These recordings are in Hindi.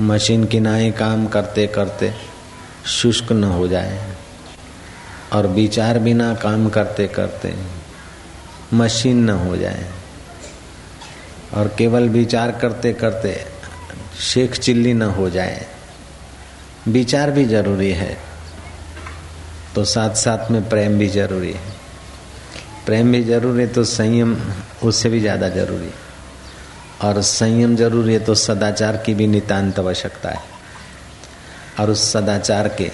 मशीन किनाए काम करते करते शुष्क न हो जाए और विचार बिना काम करते करते मशीन न हो जाए। और केवल विचार करते करते शेख चिल्ली न हो जाए। विचार भी ज़रूरी है तो साथ साथ में प्रेम भी ज़रूरी है। प्रेम भी ज़रूरी है तो संयम, उससे भी ज़्यादा ज़रूरी है। और संयम ज़रूरी है तो सदाचार की भी नितान्त आवश्यकता है। और उस सदाचार के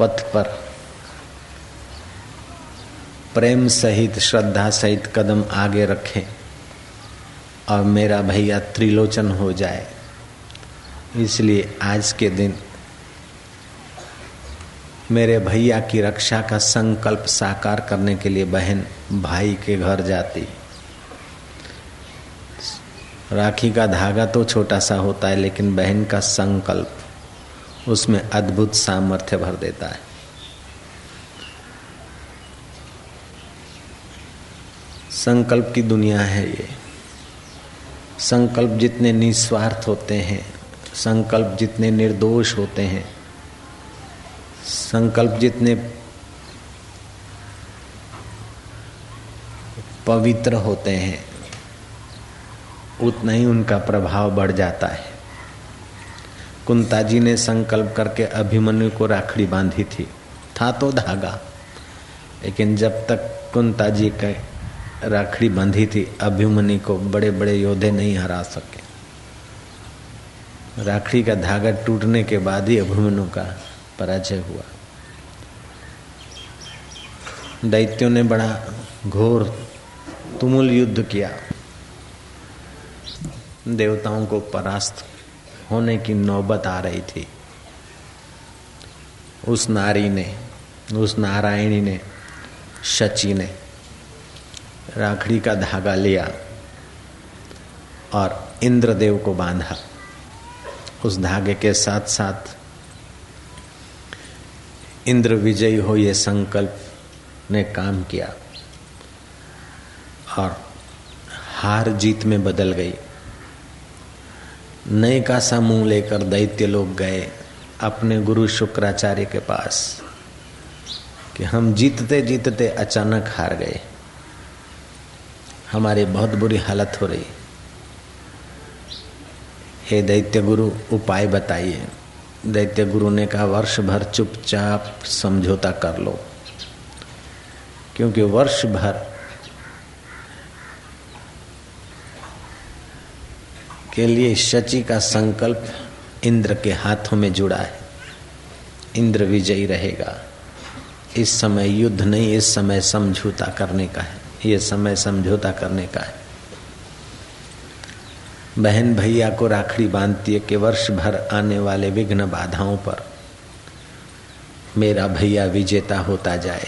पथ पर प्रेम सहित, श्रद्धा सहित कदम आगे रखें और मेरा भैया त्रिलोचन हो जाए। इसलिए आज के दिन मेरे भैया की रक्षा का संकल्प साकार करने के लिए बहन भाई के घर जाती। राखी का धागा तो छोटा सा होता है, लेकिन बहन का संकल्प उसमें अद्भुत सामर्थ्य भर देता है। संकल्प की दुनिया है ये। संकल्प जितने निस्वार्थ होते हैं, संकल्प जितने निर्दोष होते हैं, संकल्प जितने पवित्र होते हैं उतना ही उनका प्रभाव बढ़ जाता है। कुंता जी ने संकल्प करके अभिमन्यु को राखड़ी बांधी थी। था तो धागा, लेकिन जब तक कुंता जी का राखड़ी बंधी थी, अभिमन्यु को बड़े बड़े योद्धे नहीं हरा सके। राखड़ी का धागा टूटने के बाद ही अभिमन्यु का पराजय हुआ। दैत्यों ने बड़ा घोर तुमुल युद्ध किया। देवताओं को परास्त होने की नौबत आ रही थी। उस नारी ने, उस नारायणी ने, शची ने राखड़ी का धागा लिया और इंद्रदेव को बांधा। उस धागे के साथ साथ इंद्र विजयी हो ये संकल्प ने काम किया और हार जीत में बदल गई। नए का समूह लेकर दैत्य लोग गए अपने गुरु शुक्राचार्य के पास कि हम जीतते जीतते अचानक हार गए। हमारी बहुत बुरी हालत हो रही। हे दैत्य गुरु, उपाय बताइए। दैत्य गुरु ने कहा, वर्ष भर चुपचाप समझौता कर लो, क्योंकि वर्ष भर के लिए शची का संकल्प इंद्र के हाथों में जुड़ा है। इंद्र विजयी रहेगा। इस समय युद्ध नहीं, इस समय समझौता करने का है। ये समय समझौता करने का है। बहन भैया को राखड़ी बांधती है कि वर्ष भर आने वाले विघ्न बाधाओं पर मेरा भैया विजेता होता जाए।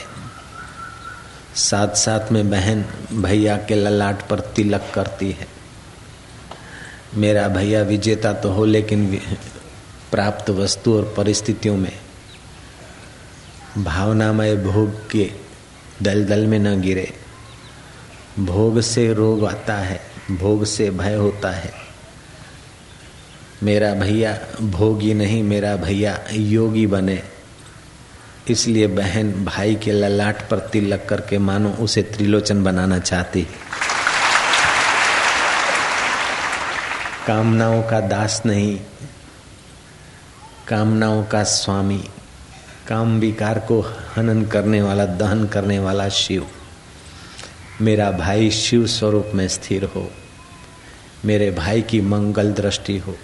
साथ साथ में बहन भैया के ललाट पर तिलक करती है। मेरा भैया विजेता तो हो, लेकिन प्राप्त वस्तु और परिस्थितियों में भावनामय भोग के दलदल में न गिरे। भोग से रोग आता है, भोग से भय होता है। मेरा भैया भोगी नहीं, मेरा भैया योगी बने। इसलिए बहन भाई के ललाट पर तिलक करके मानो उसे त्रिलोचन बनाना चाहती कामनाओं का दास नहीं, कामनाओं का स्वामी, काम विकार को हनन करने वाला, दहन करने वाला शिव। मेरा भाई शिव स्वरूप में स्थिर हो, मेरे भाई की मंगल दृष्टि हो,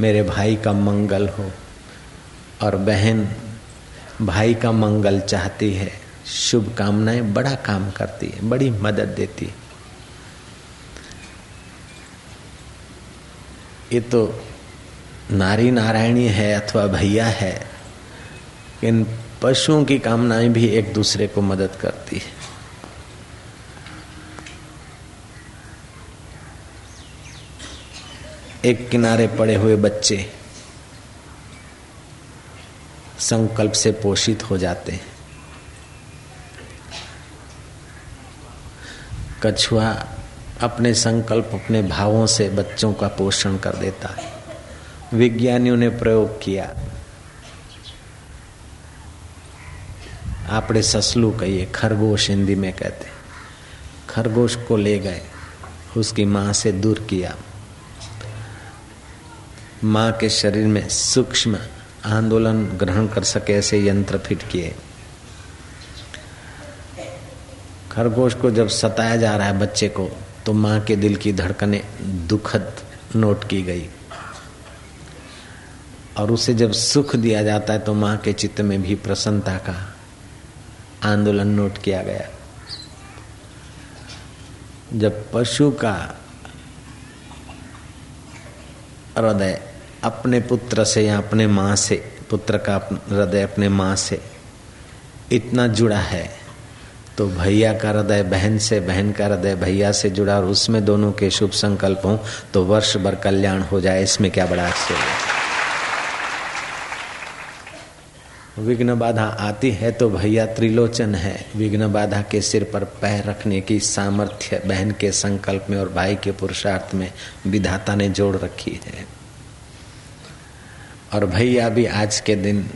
मेरे भाई का मंगल हो, और बहन भाई का मंगल चाहती है शुभ कामनाएँ बड़ा काम करती है, बड़ी मदद देती है। ये तो नारी नारायणी है अथवा भैया है, इन पशुओं की कामनाएँ भी एक दूसरे को मदद करती है। एक किनारे पड़े हुए बच्चे संकल्प से पोषित हो जाते हैं। कछुआ अपने संकल्प, अपने भावों से बच्चों का पोषण कर देता है। विज्ञानियों ने प्रयोग किया। आपने ससलू कहिए खरगोश हिंदी में कहते खरगोश को ले गए, उसकी माँ से दूर किया। माँ के शरीर में सूक्ष्म आंदोलन ग्रहण कर सके, ऐसे यंत्र फिट किए। खरगोश को जब सताया जा रहा है बच्चे को तो माँ के दिल की धड़कने दुखद नोट की गई। और उसे जब सुख दिया जाता है तो माँ के चित्त में भी प्रसन्नता का आंदोलन नोट किया गया। जब पशु का हृदय अपने पुत्र से या अपने माँ से, पुत्र का हृदय अपने माँ से इतना जुड़ा है तो भैया का हृदय, बहन से बहन का हृदय, भैया से जुड़ा और उसमें दोनों के शुभ संकल्प हो तो वर्ष भर कल्याण हो जाए, इसमें क्या बड़ा आश्चर्य विघ्न बाधा आती है तो भैया त्रिलोचन है। विघ्न बाधा के सिर पर पैर रखने की सामर्थ्य बहन के संकल्प में और भाई के पुरुषार्थ में विधाता ने जोड़ रखी है। और भैया भी आज के दिन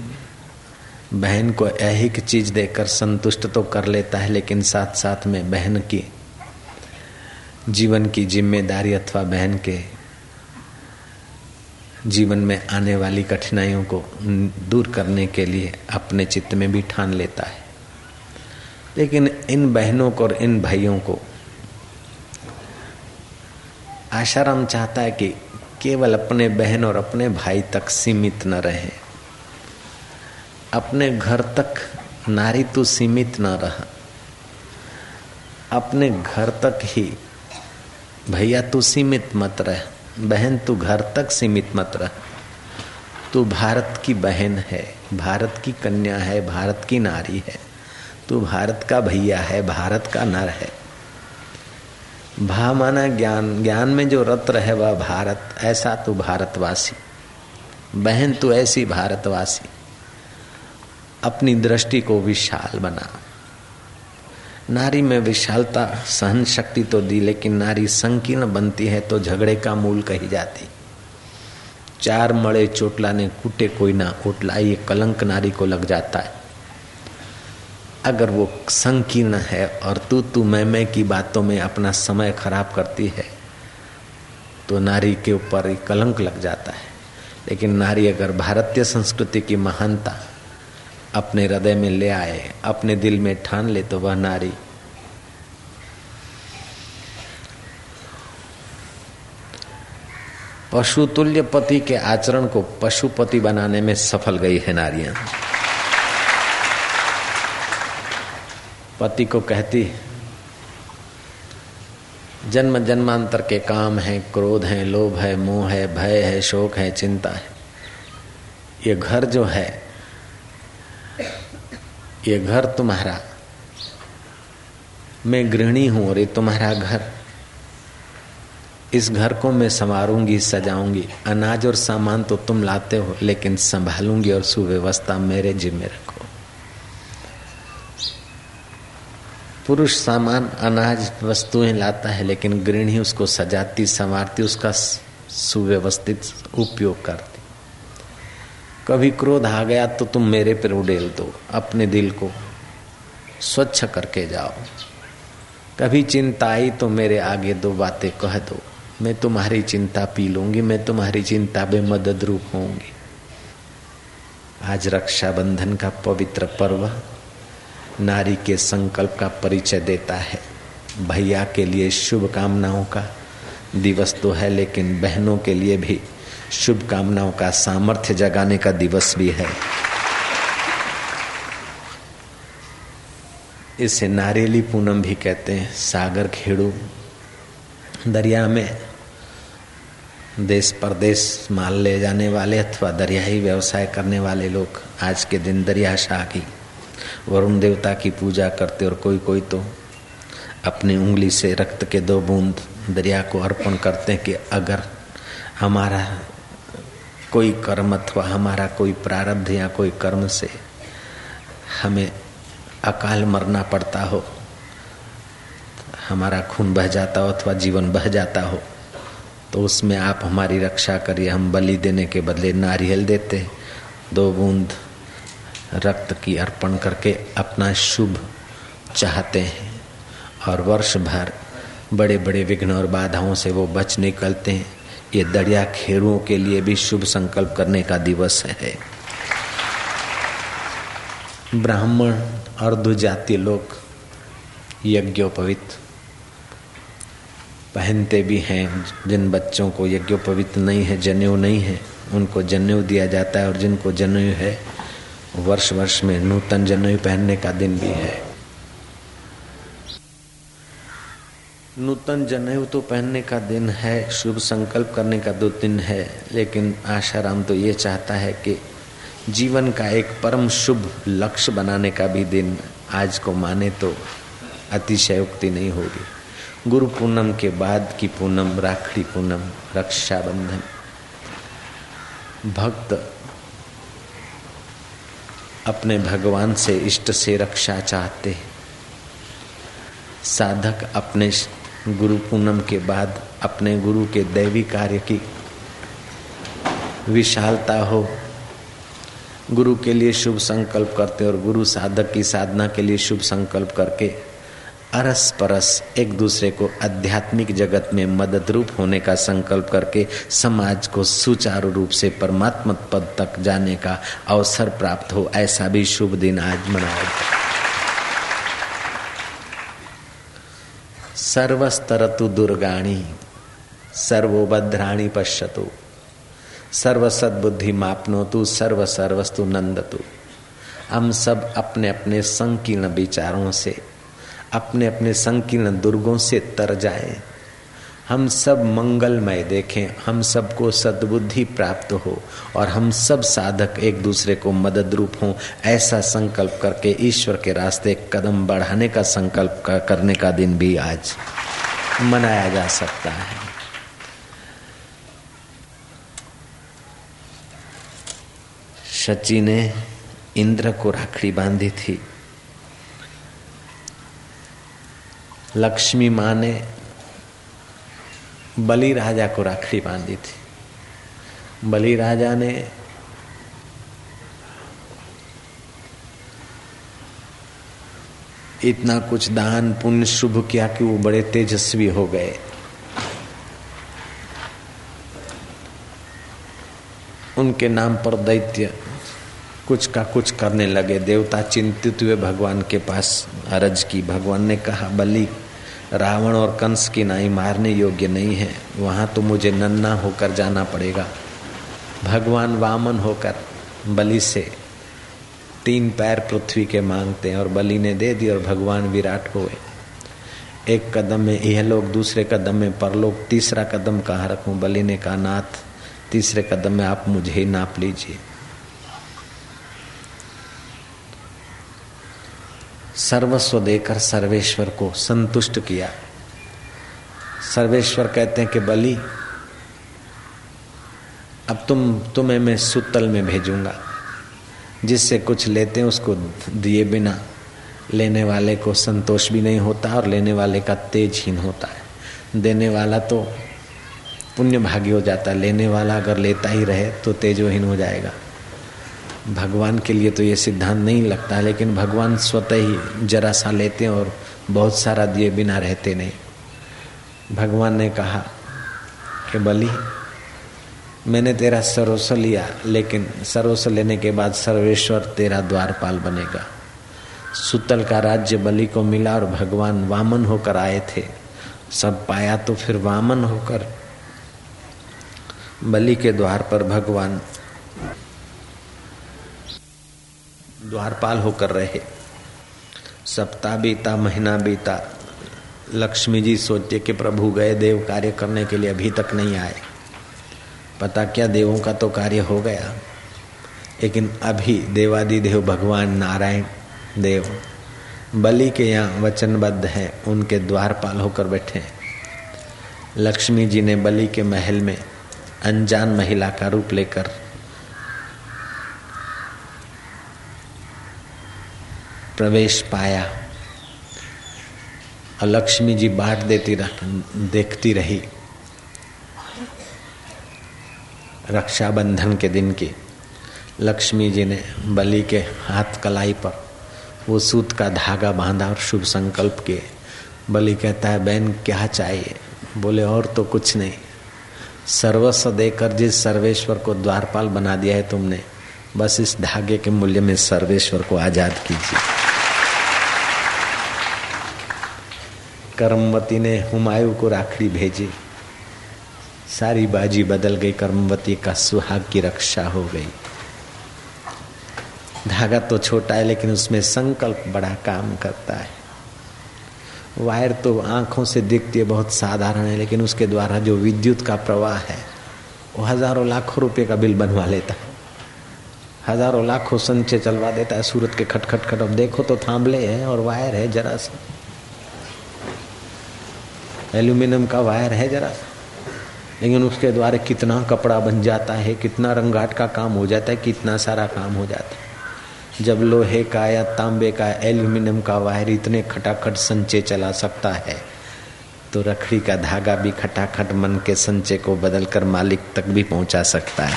बहन को ऐहिक चीज़ देकर संतुष्ट तो कर लेता है, लेकिन साथ साथ में बहन की जीवन की ज़िम्मेदारी अथवा बहन के जीवन में आने वाली कठिनाइयों को दूर करने के लिए अपने चित्त में भी ठान लेता है। लेकिन इन बहनों को और इन भाइयों को आशाराम चाहता है कि केवल अपने बहन और अपने भाई तक सीमित न रहे। अपने घर तक नारी तू सीमित न रहा। अपने घर तक ही भैया तू सीमित मत रह, बहन तू घर तक सीमित मत रह। तू भारत की बहन है, भारत की कन्या है, भारत की नारी है। तू भारत का भैया है, भारत का नर है। भा माना ज्ञान ज्ञान में जो रत रहे वह भारत, ऐसा तू भारतवासी। बहन तू ऐसी भारतवासी। अपनी दृष्टि को विशाल बना। नारी में विशालता सहन शक्ति तो दी, लेकिन नारी संकीर्ण बनती है तो झगड़े का मूल कही जाती। चार मड़े चोटला ने कूटे कोई ना ओटला ये कलंक नारी को लग जाता है। अगर वो संकीर्ण है और तू तू मैं मैं की बातों में अपना समय खराब करती है तो नारी के ऊपर कलंक लग जाता है। लेकिन नारी अगर भारतीय संस्कृति की महानता अपने हृदय में ले आए अपने दिल में ठान ले तो वह नारी। पशु तुल्य पति के आचरण को पशुपति बनाने में सफल गई है नारियाँ। पति को कहती, जन्म जन्मांतर के काम है, क्रोध है, लोभ है, मोह है, भय है, शोक है, चिंता है। ये घर जो है ये घर तुम्हारा। मैं गृहिणी हूँ और ये तुम्हारा घर। इस घर को मैं संवारूँगी, सजाऊँगी। अनाज और सामान तो तुम लाते हो, लेकिन संभालूँगी और सुव्यवस्था मेरे जिम्मे रखो पुरुष सामान, अनाज, वस्तुएँ लाता है, लेकिन गृहिणी उसको सजाती, संवारती, उसका सुव्यवस्थित उपयोग करती। कभी क्रोध आ गया तो तुम मेरे पर उड़ेल दो, अपने दिल को स्वच्छ करके जाओ। कभी चिंता आई तो मेरे आगे दो बातें कह दो, मैं तुम्हारी चिंता पी लूँगी, मैं तुम्हारी चिंता में मदद रूप होंगी आज रक्षाबंधन का पवित्र पर्व नारी के संकल्प का परिचय देता है। भैया के लिए शुभकामनाओं का, दिवस तो है लेकिन बहनों के लिए भी। शुभकामनाओं का, सामर्थ्य जगाने का दिवस भी है। इसे नारेली पूनम भी कहते हैं, सागर खेड़ू। दरिया में देश परदेश माल ले जाने वाले अथवा दरियाई व्यवसाय करने वाले लोग आज के दिन दरिया शाह की वरुण देवता की पूजा करते और कोई कोई तो अपनी उंगली से रक्त के दो बूंद दरिया को अर्पण करते हैं कि अगर हमारा कोई कर्म अथवा हमारा कोई प्रारब्ध या कोई कर्म से हमें अकाल मरना पड़ता हो, हमारा खून बह जाता हो अथवा जीवन बह जाता हो तो उसमें आप हमारी रक्षा करिए। हम बलि देने के बदले नारियल देते दो बूंद रक्त की अर्पण करके अपना शुभ चाहते हैं और वर्ष भर बड़े बड़े विघ्न और बाधाओं से वो बच निकलते हैं। ये दरिया खेरुओं के लिए भी शुभ संकल्प करने का दिवस है। ब्राह्मण और दुजाति लोग, यज्ञोपवित। पहनते भी हैं, जिन बच्चों को यज्ञोपवित नहीं है, जनेऊ नहीं है, उनको जनेऊ दिया जाता है और जिनको जनेऊ है वर्ष वर्ष में नूतन जनेऊ पहनने का दिन भी है। नूतन जनेऊ तो पहनने का दिन है, शुभ संकल्प करने का दो दिन है, लेकिन आशाराम तो ये चाहता है कि जीवन का एक परम शुभ लक्ष्य बनाने का भी दिन आज को माने तो अतिशयोक्ति नहीं होगी। गुरु पूनम के बाद की पूनम, राखड़ी पूनम, रक्षाबंधन। भक्त अपने भगवान से इष्ट से रक्षा चाहते साधक अपने गुरु पूनम के बाद अपने गुरु के दैवी कार्य की विशालता हो। गुरु के लिए शुभ संकल्प करते और गुरु साधक की साधना के लिए शुभ संकल्प करके अरस परस एक दूसरे को आध्यात्मिक जगत में मदद रूप होने का संकल्प करके समाज को सुचारू रूप से परमात्मा पद तक जाने का अवसर प्राप्त हो, ऐसा भी शुभ दिन आज मनाया जाए सर्वस्तरतु दुर्गाणी, सर्वोभद्राणी पश्यतु। सर्व सद्बुद्धि मापनो तू सर्व सर्वस्तु नंदतु हम सब अपने अपने संकीर्ण विचारों से अपने अपने संकीर्ण दुर्गों से तर जाए। हम सब मंगलमय देखें, हम सबको सद्बुद्धि प्राप्त हो और हम सब साधक एक दूसरे को मदद रूप हो, ऐसा संकल्प करके ईश्वर के रास्ते कदम बढ़ाने का संकल्प करने का दिन भी आज मनाया जा सकता है। शची ने इंद्र को राखड़ी बांधी थी। लक्ष्मी माँ ने बलि राजा को राखड़ी बांधी थी। बलि राजा ने इतना कुछ दान पुण्य शुभ किया कि वो बड़े तेजस्वी हो गए। उनके नाम पर दैत्य कुछ का कुछ करने लगे। देवता चिंतित हुए भगवान के पास। अरज की भगवान ने कहा, बलि रावण और कंस की नाई मारने योग्य नहीं है। वहाँ तो मुझे नन्ना होकर जाना पड़ेगा। भगवान वामन होकर बलि से तीन पैर पृथ्वी के मांगते हैं और बलि ने दे दी और भगवान विराट हुए। एक कदम में यह लोग, दूसरे कदम में परलोक, तीसरा कदम कहाँ रखूँ? बलि ने कहा, नाथ, तीसरे कदम में आप मुझे ही नाप लीजिए। सर्वस्व देकर सर्वेश्वर को संतुष्ट किया। सर्वेश्वर कहते हैं कि बलि, अब तुम, तुम्हें मैं सुतल में भेजूँगा। जिससे कुछ लेते हैं उसको दिए बिना, लेने वाले को संतोष भी नहीं होता और लेने वाले का तेजहीन होता है। देने वाला तो पुण्य भागी हो जाता है, लेने वाला अगर लेता ही रहे तो तेजोहीन हो जाएगा। भगवान के लिए तो ये सिद्धांत नहीं लगता, लेकिन भगवान स्वतः ही जरा सा लेते हैं और बहुत सारा दिए बिना रहते नहीं। भगवान ने कहा कि बलि, मैंने तेरा सरोस लिया, लेकिन सरोस लेने के बाद सर्वेश्वर तेरा द्वारपाल बनेगा। सुतल का राज्य बलि को मिला और भगवान वामन होकर आए थे। सब पाया तो फिर वामन होकर बलि के द्वार पर भगवान द्वारपाल होकर रहे। सप्ताह बीता, महीना बीता। लक्ष्मी जी सोचते कि प्रभु गए देव कार्य करने के लिए अभी तक नहीं आए। पता क्या, देवों का तो कार्य हो गया। लेकिन अभी देवादिदेव भगवान नारायण देव बलि के यहाँ वचनबद्ध हैं, उनके द्वारपाल होकर बैठे हैं। लक्ष्मी जी ने बलि के महल में अनजान महिला का रूप लेकर प्रवेश पाया। और लक्ष्मी जी बाट देती रह, देखती रही। रक्षाबंधन के दिन की लक्ष्मी जी ने बलि के हाथ कलाई पर वो सूत का धागा बांधा और शुभ संकल्प किए। बलि कहता है बहन क्या चाहिए? बोले और तो कुछ नहीं। सर्वस्व देकर जिस सर्वेश्वर को द्वारपाल बना दिया है तुमने बस इस धागे के मूल्य में सर्वेश्वर को आज़ाद कीजिए। कर्मवती ने हुमायूं को राखड़ी भेजी। सारी बाजी बदल गई, कर्मवती का सुहाग की रक्षा हो गई। धागा तो छोटा है, लेकिन उसमें संकल्प बड़ा काम करता है। वायर तो आँखों से दिखती है, बहुत साधारण है, लेकिन उसके द्वारा जो विद्युत का प्रवाह है, वो हज़ारों लाखों रुपए का बिल बनवा लेता है। हज़ारों लाखों संचय चलवा देता है, सूरत के खटखट खट। अब देखो तो थामले है और वायर है जरा सा। एल्यूमिनियम का वायर है जरा। लेकिन उसके द्वारा कितना कपड़ा बन जाता है, कितना रंगाट का काम हो जाता है, कितना सारा काम हो जाता है। जब लोहे का या तांबे का एल्यूमिनियम का वायर इतने खटाखट संचय चला सकता है तो रखड़ी का धागा भी खटाखट मन के संचय को बदलकर मालिक तक भी पहुँचा सकता है।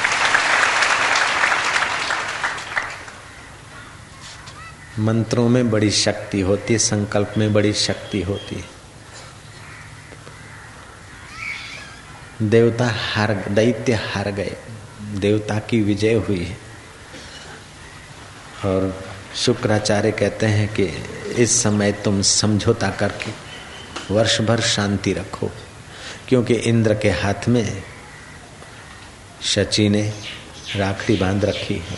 मंत्रों में बड़ी शक्ति होती है, संकल्प में बड़ी शक्ति होती है। देवता हार दैत्य हार गए, देवता की विजय हुई है। और शुक्राचार्य कहते हैं कि इस समय तुम समझौता करके वर्ष भर शांति रखो, क्योंकि इंद्र के हाथ में शची ने राखड़ी बाँध रखी है।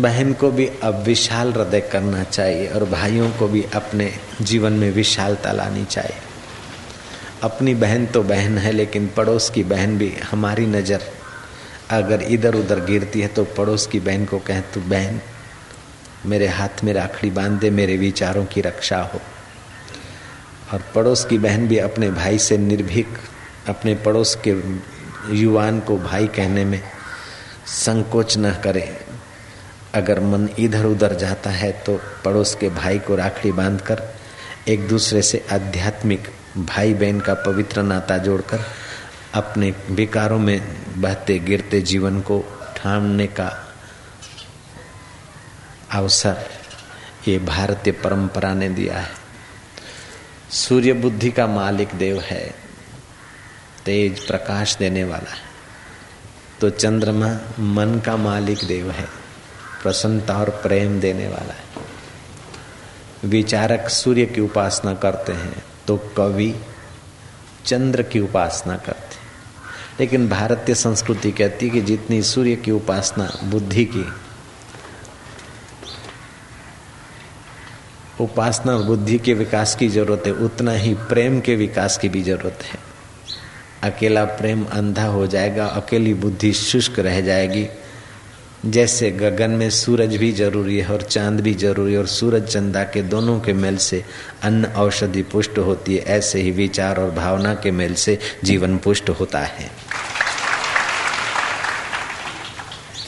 बहन को भी अब विशाल हृदय करना चाहिए और भाइयों को भी अपने जीवन में विशालता लानी चाहिए। अपनी बहन तो बहन है, लेकिन पड़ोस की बहन भी हमारी नज़र। अगर इधर उधर गिरती है तो पड़ोस की बहन को कहें, तू बहन, मेरे हाथ में राखड़ी बाँध दे मेरे विचारों की रक्षा हो। और पड़ोस की बहन भी अपने भाई से निर्भीक, अपने पड़ोस के युवान को भाई कहने में संकोच न करे। अगर मन इधर उधर जाता है तो पड़ोस के भाई को राखड़ी बांधकर एक दूसरे से आध्यात्मिक भाई बहन का पवित्र नाता जोड़कर अपने विकारों में बहते, गिरते जीवन को ठानने का अवसर ये भारतीय परंपरा ने दिया है। सूर्य बुद्धि का मालिक देव है, तेज प्रकाश देने वाला है। तो चंद्रमा मन का मालिक देव है, प्रसन्नता और प्रेम देने वाला है। विचारक सूर्य की उपासना करते हैं। तो कवि चंद्र की उपासना करते लेकिन भारतीय संस्कृति कहती है कि जितनी सूर्य की उपासना बुद्धि की, उपासना और बुद्धि के विकास की ज़रूरत है, उतना ही प्रेम के विकास की भी ज़रूरत है। अकेला प्रेम अंधा हो जाएगा, अकेली बुद्धि शुष्क रह जाएगी जैसे गगन में सूरज भी ज़रूरी है और चाँद भी ज़रूरी है और सूरज चंदा के दोनों के मेल से अन्न औषधि पुष्ट होती है, ऐसे ही विचार और भावना के मेल से जीवन पुष्ट होता है।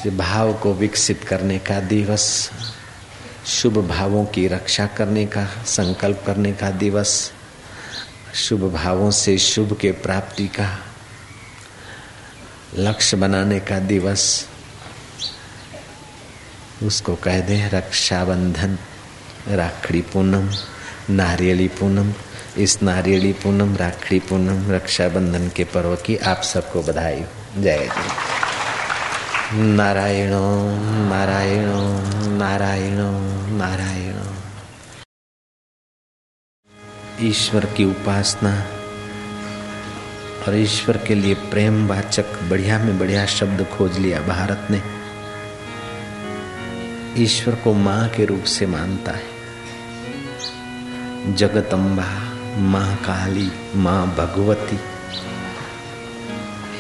भाव को विकसित करने का दिवस, शुभ भावों की रक्षा करने का, संकल्प करने का दिवस, शुभ भावों से शुभ के प्राप्ति का, लक्ष्य बनाने का दिवस उसको कह दे, रक्षाबंधन, राखड़ी पूनम, नारियली पूनम, इस नारियली पूनम, राखड़ी पूनम, रक्षाबंधन के पर्व की आप सबको बधाई जय। नारायण नारायण नारायण नारायण। ईश्वर की उपासना और ईश्वर के लिए प्रेम वाचक, बढ़िया में बढ़िया शब्द खोज लिया भारत ने। ईश्वर को माँ के रूप से मानता है। जगतम्बा माँ काली, माँ भगवती।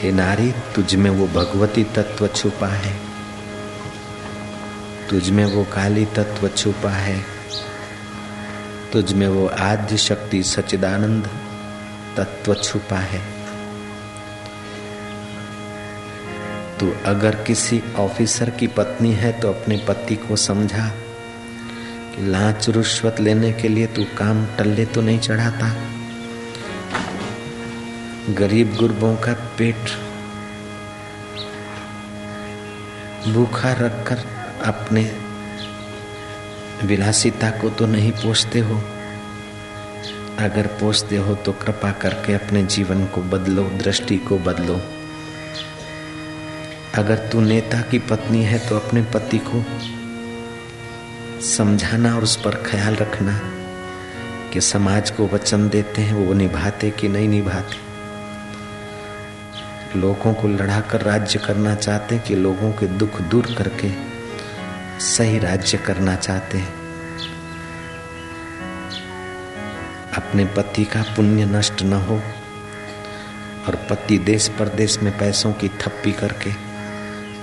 हे नारी, तुझ में वो भगवती तत्व छुपा है। तुझ में वो काली तत्व छुपा है। तुझ में वो आद्य शक्ति सचिदानंद तत्व छुपा है। तू अगर किसी ऑफिसर की पत्नी है तो अपने पति को समझा कि लाच रुश्वत लेने के लिए तू काम टल्ले तो नहीं चढ़ाता। गरीब गुरबों का पेट भूखा रखकर अपने विलासिता को तो नहीं पोषते हो। अगर पोषते हो तो कृपा करके अपने जीवन को बदलो, दृष्टि को बदलो। अगर तू नेता की पत्नी है तो अपने पति को समझाना और उस पर ख्याल रखना कि समाज को वचन देते हैं, वो निभाते कि नहीं निभाते। लोगों को लड़ाकर राज्य करना चाहते कि लोगों के दुख दूर करके सही राज्य करना चाहते हैं। अपने पति का पुण्य नष्ट न हो और पति देश परदेश में पैसों की थप्पी करके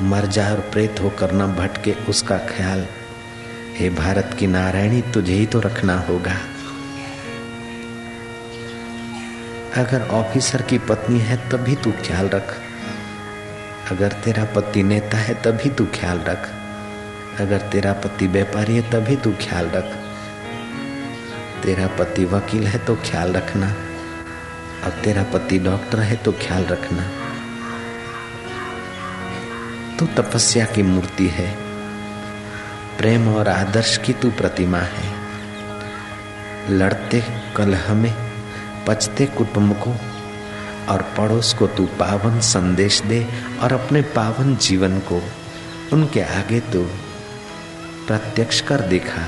मर जाए और प्रेत होकर न भटके उसका ख्याल। हे भारत की नारायणी, तुझे ही तो रखना होगा। अगर ऑफिसर की पत्नी है, तभी तू ख्याल रख। अगर तेरा पति नेता है, तभी तू ख्याल रख। अगर तेरा पति व्यापारी है, तभी तू ख्याल रख। तेरा पति वकील है तो ख्याल रखना। और तेरा पति डॉक्टर है तो ख्याल रखना। तू तपस्या की मूर्ति है। प्रेम और आदर्श की तू प्रतिमा है। लड़ते कलह में पचते कुटुंब को और पड़ोस को तू पावन संदेश दे और अपने पावन जीवन को उनके आगे तू प्रत्यक्ष कर देखा।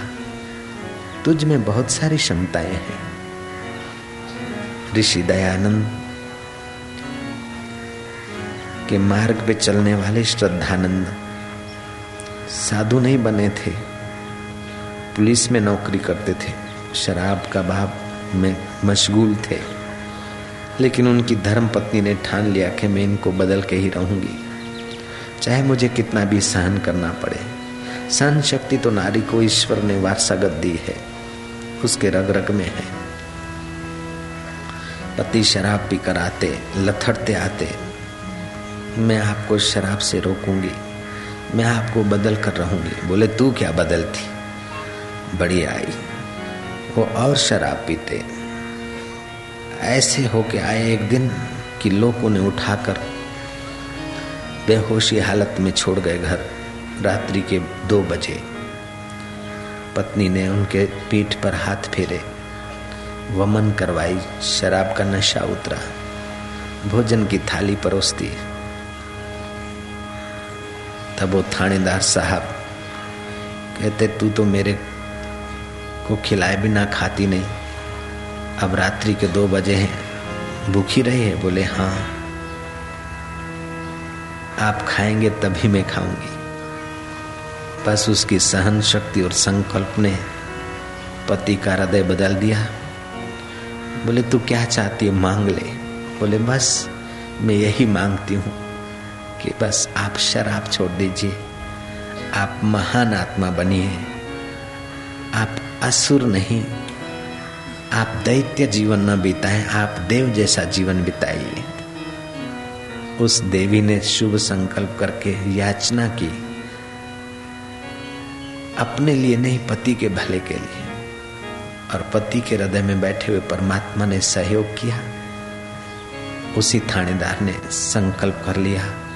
तुझ में बहुत सारी क्षमताएँ हैं। ऋषि दयानंद के मार्ग पे चलने वाले श्रद्धानंद साधु नहीं बने थे। पुलिस में नौकरी करते थे। शराब का भाव में मशगूल थे। लेकिन उनकी धर्म पत्नी ने ठान लिया कि मैं इनको बदल के ही रहूँगी। चाहे मुझे कितना भी सहन करना पड़े। सहन शक्ति तो नारी को ईश्वर ने वारसागत दी है। उसके रग रग में है। पति शराब पीकर आते, लथड़ते आते मैं आपको शराब से रोकूँगी। मैं आपको बदल कर रहूँगी। बोले, तू क्या बदलती? बड़ी आई। वो और शराब पीते। ऐसे होके आए एक दिन कि लोगों ने उठाकर बेहोशी हालत में छोड़ गए घर। रात्रि के दो बजे। पत्नी ने उनके पीठ पर हाथ फेरे। वमन करवाई। शराब का नशा उतरा। भोजन की थाली परोसती तब वो थानेदार साहब। कहते, तू तो मेरे को खिलाए बिना खाती नहीं। अब रात्रि के दो बजे हैं। भूखी रही है? बोले हाँ। आप खाएँगे तभी मैं खाऊँगी। बस उसकी सहन शक्ति और संकल्प ने पति का हृदय बदल दिया। बोले, तू क्या चाहती है? मांग ले। बोले, बस, मैं यही मांगती हूँ। कि बस आप शराब छोड़ दीजिए। आप महान आत्मा बनिए। आप असुर नहीं। आप दैत्य जीवन न बिताएँ, आप देव जैसा जीवन बिताइए। उस देवी ने शुभ संकल्प करके याचना की। अपने लिए नहीं, पति के भले के लिए। और पति के हृदय में बैठे हुए परमात्मा ने सहयोग किया। उसी थानेदार ने संकल्प कर लिया।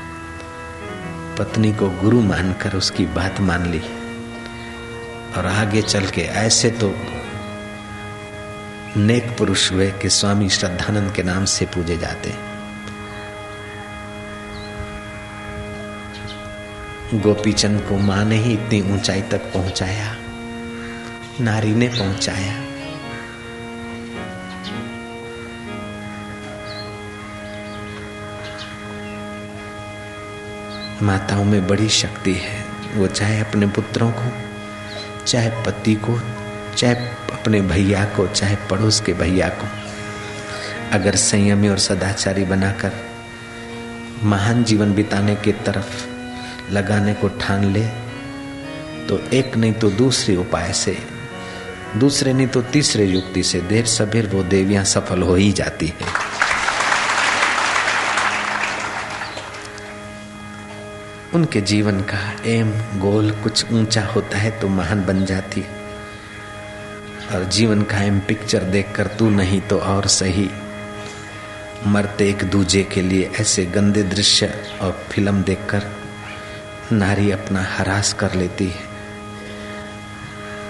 पत्नी को गुरु मानकर उसकी बात मान ली। और आगे चल के ऐसे तो नेक पुरुष हुए कि स्वामी श्रद्धानंद के नाम से पूजे जाते। गोपीचंद को माँ ने ही इतनी ऊंचाई तक पहुँचाया, नारी ने पहुँचाया। माताओं में बड़ी शक्ति है। वो चाहे अपने पुत्रों को, चाहे पति को, चाहे अपने भैया को, चाहे पड़ोस के भैया को। अगर संयमी और सदाचारी बनाकर महान जीवन बिताने की तरफ़ लगाने को ठान ले तो एक नहीं तो दूसरे उपाय से, दूसरे नहीं तो तीसरे युक्ति से देर सबेर वो देवियाँ सफल हो ही जाती है। उनके जीवन का एम गोल कुछ ऊँचा होता है तो महान बन जाती है। और जीवन का एम पिक्चर देखकर तू नहीं तो और सही। मरते एक दूजे के लिए ऐसे गंदे दृश्य और फ़िल्म देखकर नारी अपना हरास कर लेती है।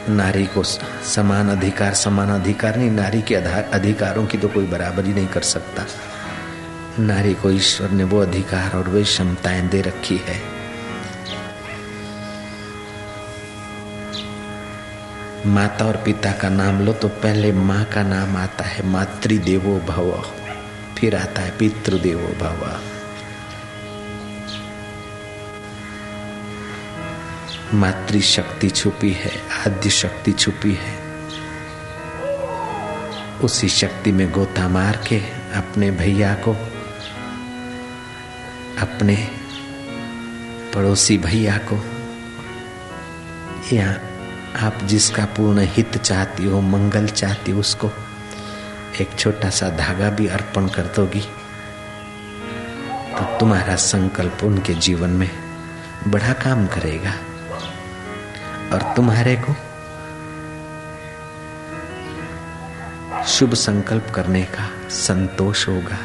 नारी को समान अधिकार समान अधिकार नहीं, नारी के अधिकारों की तो कोई बराबरी नहीं कर सकता। नारी को ईश्वर ने वो अधिकार और वे क्षमताएँ दे रखी है। माता और पिता का नाम लो तो पहले माँ का नाम आता है मातृदेवो भव। फिर आता है पितृदेवो भव। मातृ शक्ति छुपी है, आद्य शक्ति छुपी है। उसी शक्ति में गोता मार के अपने भैया को, अपने पड़ोसी भैया को, या आप जिसका पूर्ण हित चाहती हो, मंगल चाहती हो, उसको एक छोटा सा धागा भी अर्पण कर दोगी तो तुम्हारा संकल्प उनके जीवन में बड़ा काम करेगा। और तुम्हारे को शुभ संकल्प करने का संतोष होगा।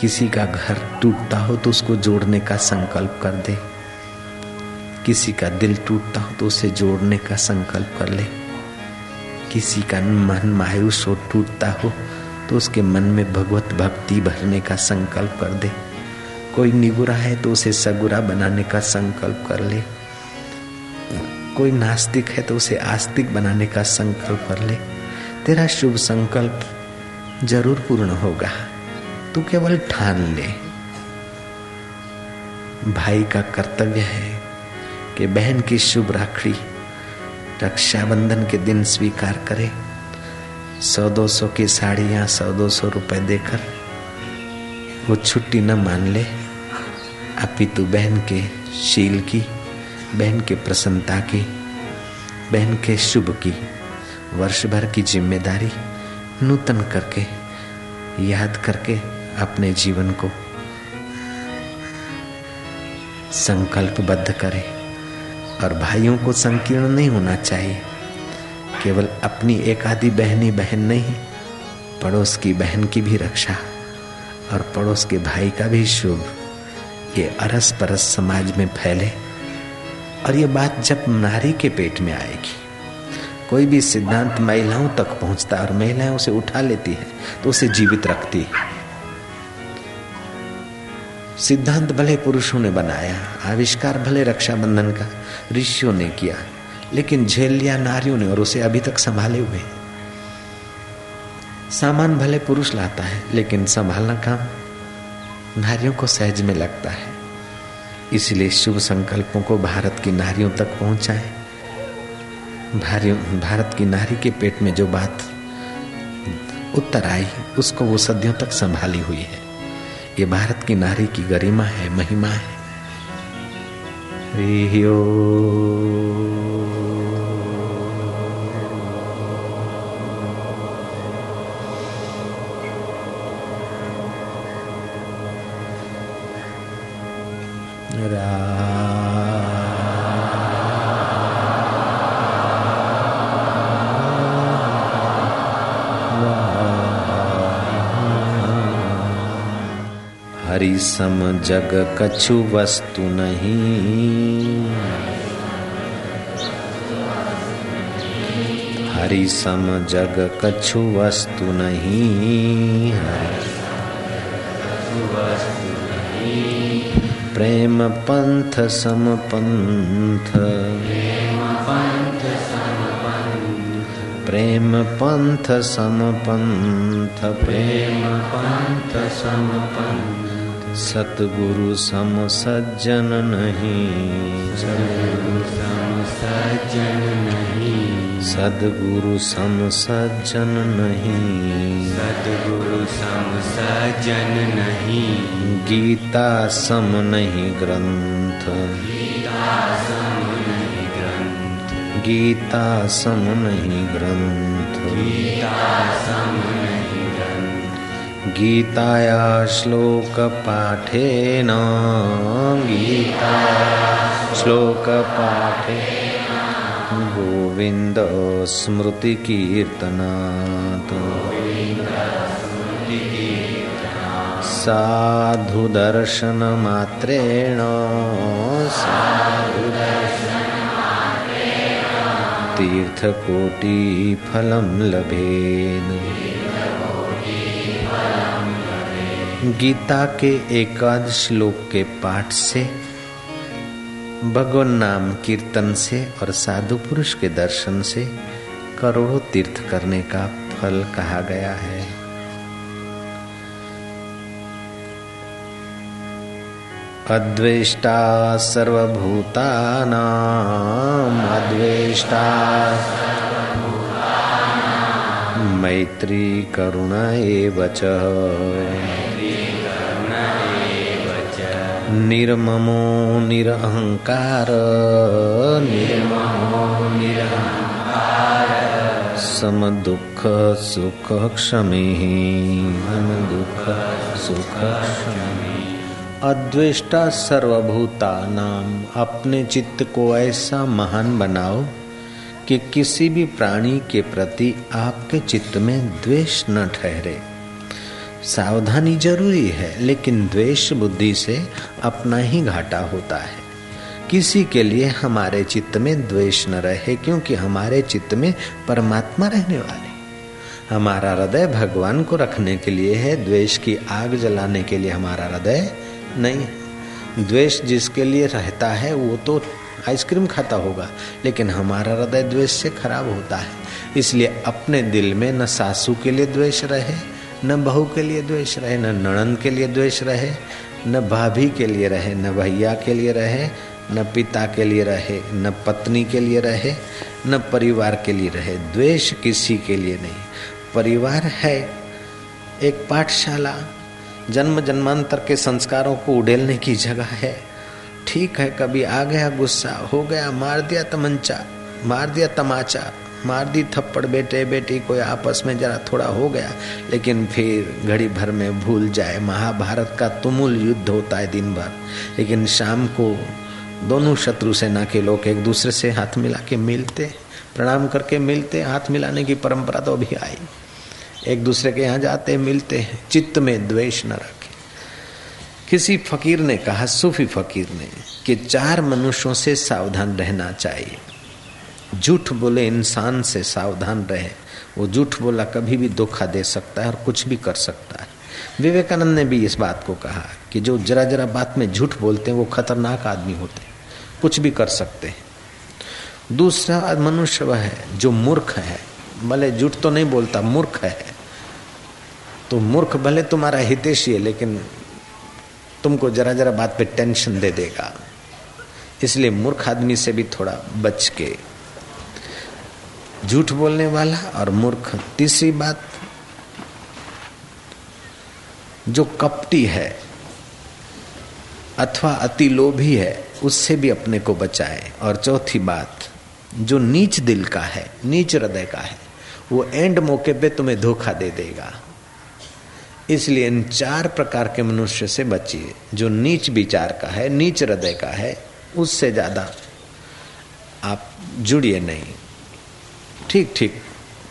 किसी का घर टूटता हो तो उसको जोड़ने का संकल्प कर दे। किसी का दिल टूटता हो तो उसे जोड़ने का संकल्प कर ले। किसी का मन मायूस हो टूटता हो तो उसके मन में भगवत भक्ति भरने का संकल्प कर दे। कोई निगुरा है तो उसे सगुरा बनाने का संकल्प कर ले। कोई नास्तिक है तो उसे आस्तिक बनाने का संकल्प कर ले। तेरा शुभ संकल्प ज़रूर पूर्ण होगा। तू केवल ठान ले। भाई का कर्तव्य है कि बहन की शुभ राखड़ी रक्षाबंधन के दिन स्वीकार करे। सौ दो सौ की साड़ियाँ, सौ दो सौ रुपए देकर वो छुट्टी न मान ले। अपितु बहन के शील की, बहन के प्रसन्नता की, बहन के शुभ की वर्ष भर की ज़िम्मेदारी नूतन करके, याद करके अपने जीवन को संकल्पबद्ध करे। और भाइयों को संकीर्ण नहीं होना चाहिए। केवल अपनी एक आधी बहनी बहन नहीं, पड़ोस की बहन की भी रक्षा और पड़ोस के भाई का भी शुभ। ये अरस परस समाज में फैले और ये बात जब नारी के पेट में आएगी। कोई भी सिद्धांत महिलाओं तक पहुँचता है और महिलाएँ उसे उठा लेती है तो उसे जीवित रखती है। सिद्धांत भले पुरुषों ने बनाया, आविष्कार भले रक्षाबंधन का, ऋषियों ने किया, लेकिन झेल लिया नारियों ने और उसे अभी तक संभाले हुए। सामान भले पुरुष लाता है, लेकिन संभालना काम नारियों को सहज में लगता है। इसलिए शुभ संकल्पों को भारत की नारियों तक पहुँचाए। भारत की नारी के पेट में जो बात उत्तर आई उसको वो सदियों तक संभाली हुई है। ये भारत की नारी की गरिमा है महिमा है। रियो। हरि सम जग कछु वस्तु नहीं। हरि सम जग कछु वस्तु नहीं। प्रेम पंथ सम पंथ। प्रेम पंथ सम पंथ। प्रेम पंथ सम पंथ। सतगुरु सम सज्जन नहीं। सतगुरु सम सज्जन नहीं। सदगुरु सम सज्जन नहीं। सतगुरु सम सज्जन नहीं। गीता सम नहीं ग्रंथ। गीता सम नहीं ग्रंथ। गीता सम नहीं ग्रंथ। गीता सम नहीं गीताया श्लोकपाठेन। गीता श्लोकपाठे गोविन्द स्मृतिकीर्तनात्। साधुदर्शनमात्रेण। तीर्थकोटिफलं लभेन। गीता के एकाद श्लोक के पाठ से, भगवान नाम कीर्तन से और साधु पुरुष के दर्शन से करोड़ों तीर्थ करने का फल कहा गया है। अद्वेष्टा सर्वभूतानाम्, अद्वेष्टा मैत्री करुण एव निर्ममो निर्ममो निरहङ्कार समदुःख सुख क्षमेः दुख सुख अद्वेष्टा सर्वभूता नाम अपने चित्त को ऐसा महान बनाओ कि किसी भी प्राणी के प्रति आपके चित्त में द्वेष न ठहरे। सावधानी ज़रूरी है, लेकिन द्वेष बुद्धि से अपना ही घाटा होता है। किसी के लिए हमारे चित्त में द्वेष न रहे, क्योंकि हमारे चित्त में परमात्मा रहने वाले। हमारा हृदय भगवान को रखने के लिए है, द्वेष की आग जलाने के लिए हमारा हृदय नहीं द्वेष जिसके लिए रहता है, वो तो आइसक्रीम खाता होगा, लेकिन हमारा हृदय द्वेष से खराब होता है। इसलिए अपने दिल में न सासू के लिए द्वेष रहे न बहू के लिए द्वेष रहे, न नणन के लिए द्वेष रहे, न भाभी के लिए रहे, न भैया के लिए रहे, न पिता के लिए रहे, न पत्नी के लिए रहे, न परिवार के लिए रहे। द्वेष किसी के लिए नहीं। परिवार है एक पाठशाला। जन्म जन्मांतर के संस्कारों को उड़ेलने की जगह है। ठीक है, कभी आ गया गुस्सा, हो गया, मार दिया तमंचा, मार दिया तमाचा। मार दी थप्पड़, बेटे, बेटी, कोई आपस में जरा थोड़ा हो गया, लेकिन फिर घड़ी भर में भूल जाए। महाभारत का तुमुल युद्ध होता है दिन भर। लेकिन शाम को दोनों शत्रु सेना के लोग एक दूसरे से हाथ मिला के मिलते, प्रणाम करके मिलते, हाथ मिलाने की परंपरा तो अभी आई। एक दूसरे के यहाँ जाते, मिलते चित्त में द्वेष न रखे। किसी फकीर ने कहा, सूफी फकीर ने, कि चार मनुष्यों से सावधान रहना चाहिए। झूठ बोले इंसान से सावधान रहे। वो झूठ बोला कभी भी धोखा दे सकता है और कुछ भी कर सकता है। विवेकानंद ने भी इस बात को कहा कि जो जरा जरा बात में झूठ बोलते हैं, वो खतरनाक आदमी होते हैं। कुछ भी कर सकते हैं। दूसरा मनुष्य वह है जो मूर्ख है। भले झूठ तो नहीं बोलता, मूर्ख है। तो मूर्ख भले तुम्हारा हितेशी है लेकिन तुमको जरा जरा बात पे टेंशन दे देगा। इसलिए मूर्ख आदमी से भी थोड़ा बच के झूठ बोलने वाला और मूर्ख, तीसरी बात, जो कपटी है अथवा अति लोभी है, उससे भी अपने को बचाए। और चौथी बात, जो नीच दिल का है, नीच हृदय का है, वो एंड मौके पे तुम्हें धोखा दे देगा। इसलिए इन चार प्रकार के मनुष्य से बचिए। जो नीच विचार का है, नीच हृदय का है, उससे ज़्यादा आप जुड़िए नहीं। ठीक ठीक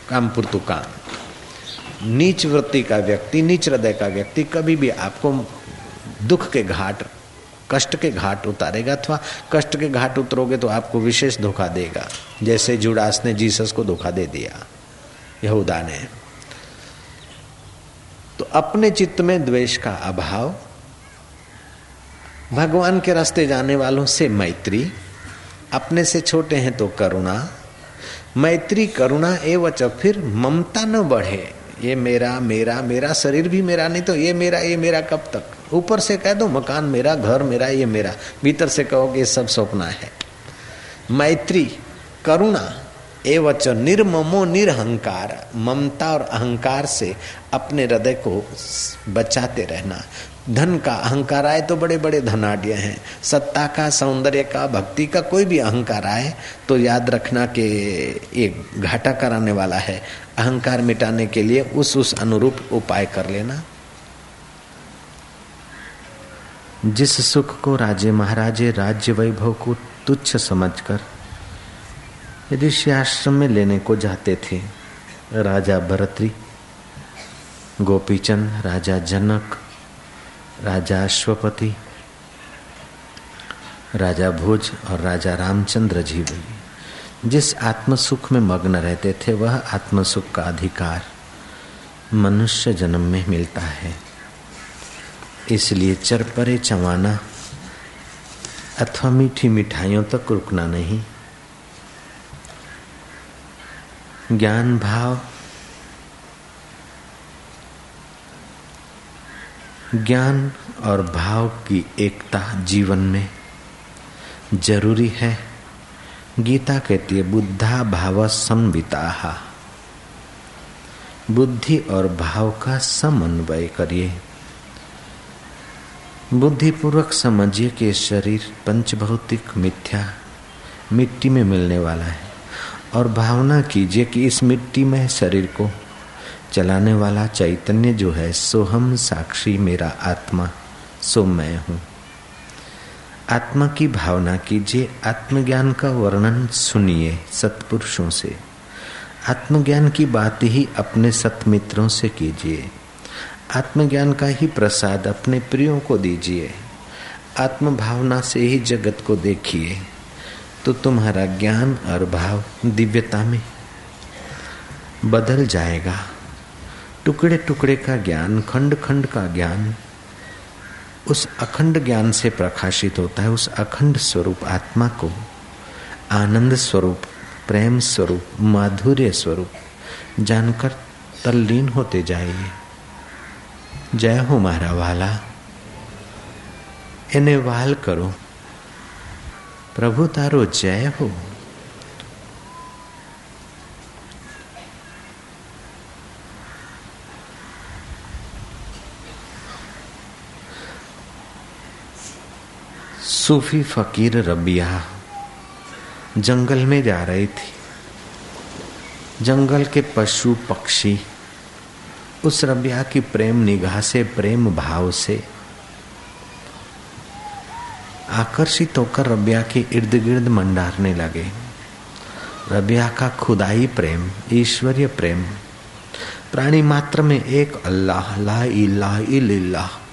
काम पुरतु काम। नीच वृत्ति का व्यक्ति, नीच हृदय का व्यक्ति कभी भी आपको दुख के घाट, कष्ट के घाट उतारेगा अथवा कष्ट के घाट उतरोगे तो आपको विशेष धोखा देगा। जैसे जुड़ास ने जीसस को धोखा दे दिया। यहूदा ने तो अपने चित्त में द्वेष का अभाव, भगवान के रास्ते जाने वालों से मैत्री, अपने से छोटे हैं तो करुणा मैत्री करुणा एवच, फिर ममता न बढ़े। ये मेरा मेरा मेरा शरीर भी मेरा, नहीं तो ये मेरा ये मेरा कब तक? ऊपर से कह दो, मकान मेरा, घर मेरा, ये मेरा। भीतर से कहो कि ये सब सपना है। मैत्री, करुणा एवच, निर्ममो निरहंकार। ममता और अहंकार से अपने हृदय को बचाते रहना। धन का अहंकार आए तो बड़े बड़े धनाढ़ हैं। सत्ता का, सौंदर्य का, भक्ति का कोई भी अहंकार आए तो याद रखना कि ये घाटा कराने वाला है। अहंकार मिटाने के लिए उस उस अनुरूप उपाय कर लेना। जिस सुख को राजे महाराजे, राज्य वैभव को तुच्छ समझकर ऋषि आश्रम में लेने को जाते थे, राजा भरतरी, गोपीचंद, राजा जनक राजा अश्वपति, राजा भोज और राजा रामचंद्र जी भी। जिस आत्म सुख में मग्न रहते थे, वह आत्म सुख का अधिकार मनुष्य जन्म में मिलता है। इसलिए चरपरे चवाना अथवा मीठी मिठाइयों तक रुकना नहीं। ज्ञान भाव ज्ञान और भाव की एकता जीवन में ज़रूरी है। गीता कहती है, बुद्धा भाव संविता। बुद्धि और भाव का समन्वय करिए। बुद्धिपूर्वक समझिए कि शरीर पंचभौतिक, मिथ्या, मिट्टी में मिलने वाला है। और भावना कीजिए कि इस मिट्टी में शरीर को। चलाने वाला चैतन्य जो है सोहम साक्षी मेरा आत्मा, सो मैं हूँ। आत्मा की भावना कीजिए, आत्मज्ञान का वर्णन सुनिए सत्पुरुषों से। आत्मज्ञान की बात ही अपने सतमित्रों से कीजिए। आत्मज्ञान का ही प्रसाद अपने प्रियों को दीजिए। आत्म भावना से ही जगत को देखिए तो तुम्हारा ज्ञान और भाव दिव्यता में बदल जाएगा। टुकड़े टुकड़े का ज्ञान खंड खंड का ज्ञान, उस अखंड ज्ञान से प्रकाशित होता है, उस अखंड स्वरूप आत्मा को। आनंद स्वरूप, प्रेम स्वरूप, माधुर्य स्वरूप, जानकर तल्लीन होते जाइए। जय हो मारा वाला। इन्हें वाल करो। प्रभु तारो जय हो। सूफी फकीर रबिया जंगल में जा रही थी। जंगल के पशु पक्षी, उस रबिया की प्रेम निगाह से, प्रेम भाव से आकर्षित होकर रबिया के इर्द गिर्द मंडारने लगे। रबिया का खुदाई प्रेम, ईश्वरीय प्रेम, प्राणी मात्र में एक अल्लाह, ला इला इल्लाह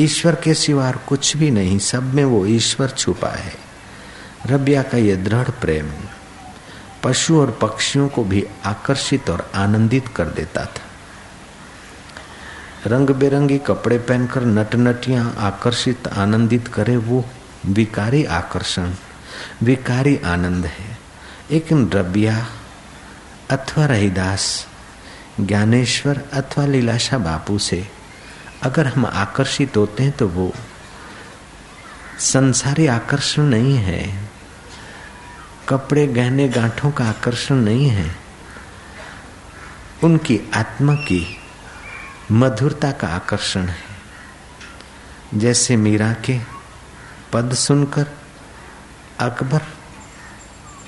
ईश्वर के सिवा कुछ भी नहीं, सब में वो ईश्वर छुपा है। रबिया का यह दृढ़ प्रेम पशु और पक्षियों को भी आकर्षित और आनंदित कर देता था। रंग बिरंगी कपड़े पहनकर नट नटियाँ आकर्षित, आनंदित करे वो विकारी आकर्षण, विकारी आनंद है। लेकिन रबिया अथवा रहीदास, ज्ञानेश्वर अथवा लीलाशा बापू से अगर हम आकर्षित होते हैं तो वो संसारी आकर्षण नहीं है। कपड़े गहने गांठों का आकर्षण नहीं है। उनकी आत्मा की मधुरता का आकर्षण है। जैसे मीरा के पद सुनकर अकबर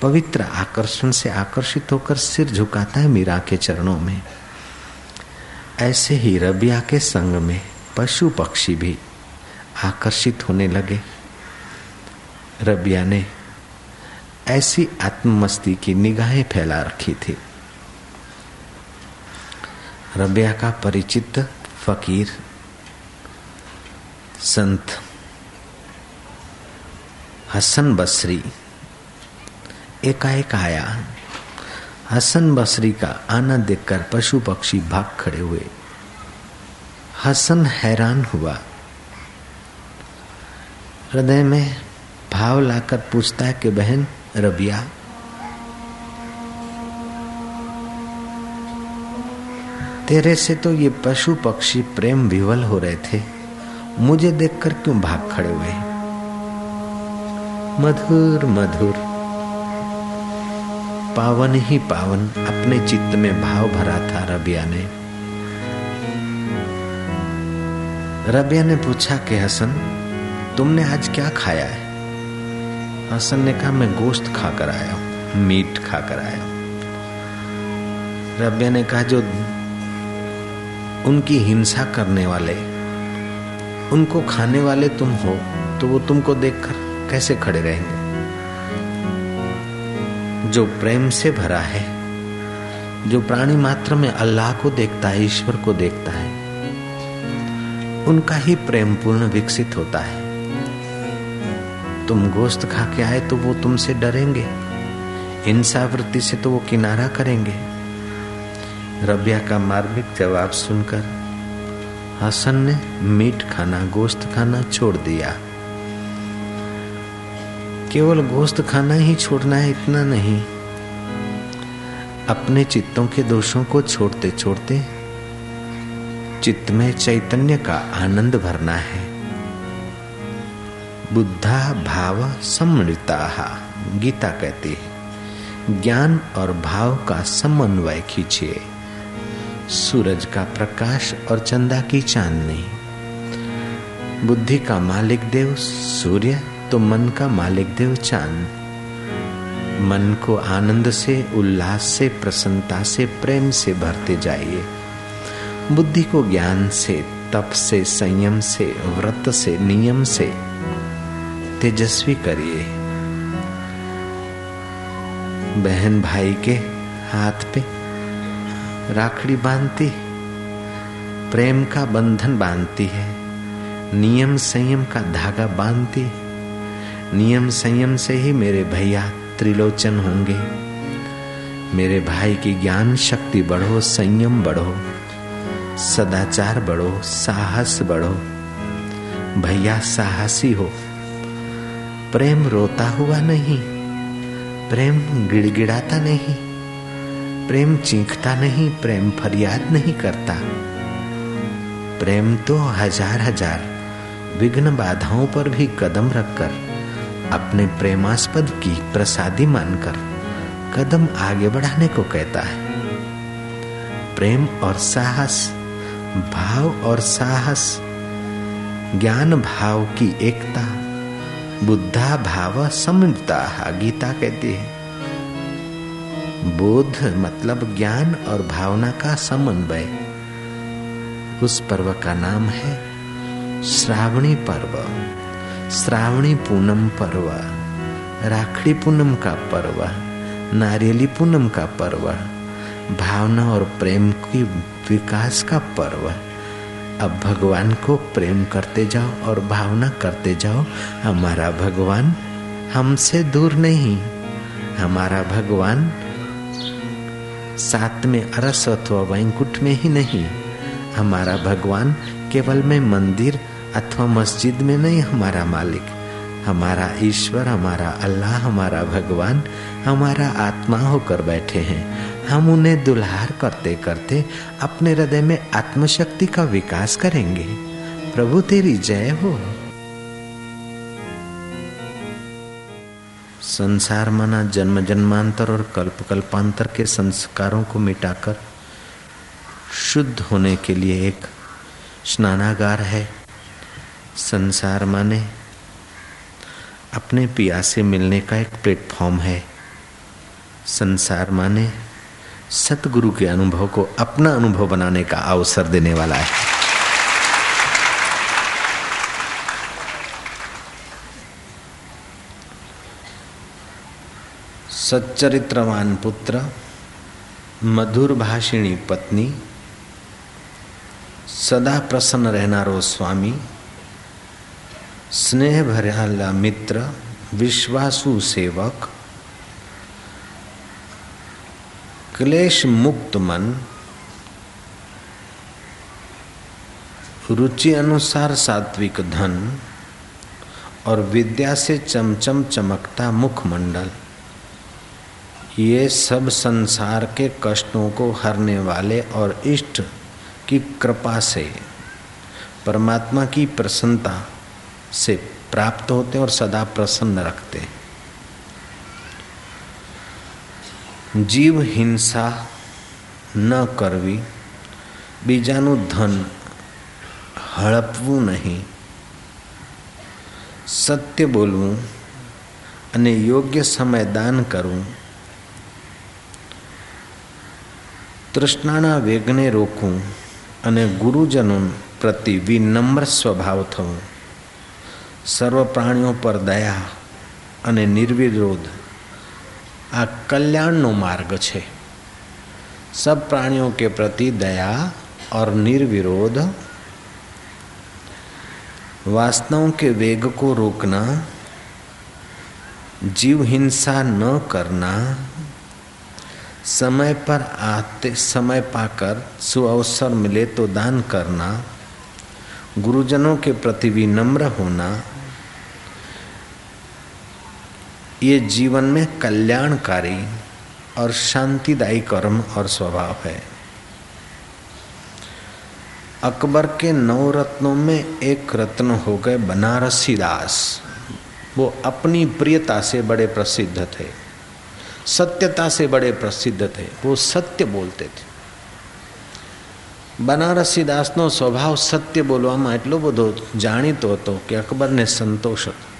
पवित्र आकर्षण से आकर्षित होकर सिर झुकाता है मीरा के चरणों में। ऐसे ही रबिया के संग में पशु पक्षी भी आकर्षित होने लगे। रबिया ने ऐसी आत्ममस्ती की निगाहें फैला रखी थी। रबिया का परिचित फकीर, संत हसन बसरी, एकाएक आया। हसन बसरी का आना देखकर पशु पक्षी भाग खड़े हुए। हसन हैरान हुआ। हृदय में भाव लाकर पूछता है कि, बहन, रबिया, तेरे से तो ये पशु पक्षी प्रेम विवल हो रहे थे। मुझे देखकर क्यों भाग खड़े हुए? मधुर मधुर पावन ही पावन अपने चित्त में भाव भरा था रबिया ने। रबिया ने पूछा कि हसन, तुमने आज क्या खाया है? हसन ने कहा, मैं गोश्त खाकर आया हूँ, मीट खाकर आया हूँ। रबिया ने कहा, जो उनकी हिंसा करने वाले, उनको खाने वाले तुम हो तो वो तुमको देखकर कैसे खड़े रहेंगे? जो प्रेम से भरा है, जो प्राणी मात्र में अल्लाह को देखता है, ईश्वर को देखता है, उनका ही प्रेम पूर्ण विकसित होता है। तुम गोश्त खा के आए तो वो तुमसे डरेंगे हिंसा वृत्ति से तो वो किनारा करेंगे। रबिया का मार्मिक जवाब सुनकर हसन ने मीट खाना, गोश्त खाना छोड़ दिया। केवल गोश्त खाना ही छोड़ना है, इतना नहीं। अपने चित्तों के दोषों को छोड़ते छोड़ते चित्त में चैतन्य का आनंद भरना है। बुद्धा भाव सम्मिलिता, गीता कहती है, ज्ञान और भाव का समन्वय खींचिए सूरज का प्रकाश और चंदा की चांदनी, बुद्धि का मालिक देव, सूर्य तो मन का मालिक देव चाँद। मन को आनंद से, उल्लास से, प्रसन्नता से, प्रेम से भरते जाइए। बुद्धि को ज्ञान से, तप से, संयम से, व्रत से, नियम से तेजस्वी करिए। बहन भाई के हाथ पे राखड़ी बांधती, प्रेम का बंधन बांधती है, नियम संयम का धागा बांधती नियम संयम से ही मेरे भैया त्रिलोचन होंगे। मेरे भाई की ज्ञान शक्ति बढ़ो, संयम बढ़ो, सदाचार बढ़ो, साहस बढ़ो। भैया साहसी हो, प्रेम रोता हुआ नहीं, प्रेम गिड़गिड़ाता नहीं, प्रेम चीखता नहीं, प्रेम फरियाद नहीं करता। प्रेम तो हज़ार हज़ार विघ्न बाधाओं पर भी कदम रखकर अपने प्रेमास्पद की प्रसादी मानकर कदम आगे बढ़ाने को कहता है। प्रेम और साहस, भाव और साहस, ज्ञान भाव की एकता, बुद्धा भाव समता गीता कहती है। बोध मतलब ज्ञान और भावना का समन्वय। उस पर्व का नाम है श्रावणी पर्व। श्रावणी पूनम पर्व, राखड़ी पूनम का पर्व, नारियली पूनम का पर्व, भावना और प्रेम की विकास का पर्व। अब भगवान को प्रेम करते जाओ और भावना करते जाओ, हमारा भगवान हमसे दूर नहीं। हमारा भगवान साथ में अरस अथवा वैंकुट में ही नहीं। हमारा भगवान केवल में मंदिर अथवा मस्जिद में नहीं हमारा मालिक, हमारा ईश्वर, हमारा अल्लाह, हमारा भगवान, हमारा आत्मा होकर बैठे हैं। हम उन्हें दुल्हार करते करते अपने हृदय में आत्मशक्ति का विकास करेंगे। प्रभु, तेरी जय हो। संसार माना जन्म जन्मांतर और कल्प कल्पांतर के संस्कारों को मिटाकर शुद्ध होने के लिए एक स्नानागार है। संसार माने। अपने पिया से मिलने का एक प्लेटफॉर्म है। संसार माने, सतगुरु के अनुभव को अपना अनुभव बनाने का अवसर देने वाला है। सच्चरित्रवान पुत्र, मधुर भाषिणी पत्नी, सदा प्रसन्न रहनारो स्वामी स्नेह भरला मित्र, विश्वासु सेवक क्लेश मुक्त मन, रुचि अनुसार सात्विक धन और विद्या से चमचम चमकता मुखमंडल। ये सब संसार के कष्टों को हरने वाले और इष्ट की कृपा से परमात्मा की प्रसन्नता से प्राप्त होते और सदा प्रसन्न रखते जीव हिंसा न करवी બીજાનું ધન હળપવું નહીં સત્ય બોલવું અને યોગ્ય સમય દાન કરવું તૃષ્ણાના વેગને રોકવું અને ગુરુજનો પ્રતિ વિનમ્ર સ્વભાવ થવું સર્વ પ્રાણીઓ પર દયા અને નિર્વિરોધ આ કલ્યાણનો માર્ગ છે सब प्राणियों के प्रति दया और निर्विरोध वासनाओं के वेग को रोकना जीव हिंसा न करना समय पर आते समय पाकर सुअवसर मिले तो दान करना गुरुजनों के प्रति विनम्र होना ये जीवन में कल्याणकारी और शांतिदायी कर्म और स्वभाव है अकबर के नौ रत्नों में एक रत्न हो गए बनारसी दास वो अपनी प्रियता से बड़े प्रसिद्ध थे सत्यता से बड़े प्रसिद्ध थे वो सत्य बोलते थे બનારસી દાસનો સ્વભાવ સત્ય બોલવામાં એટલો બધો જાણીતો હતો કે અકબરને સંતોષ હતો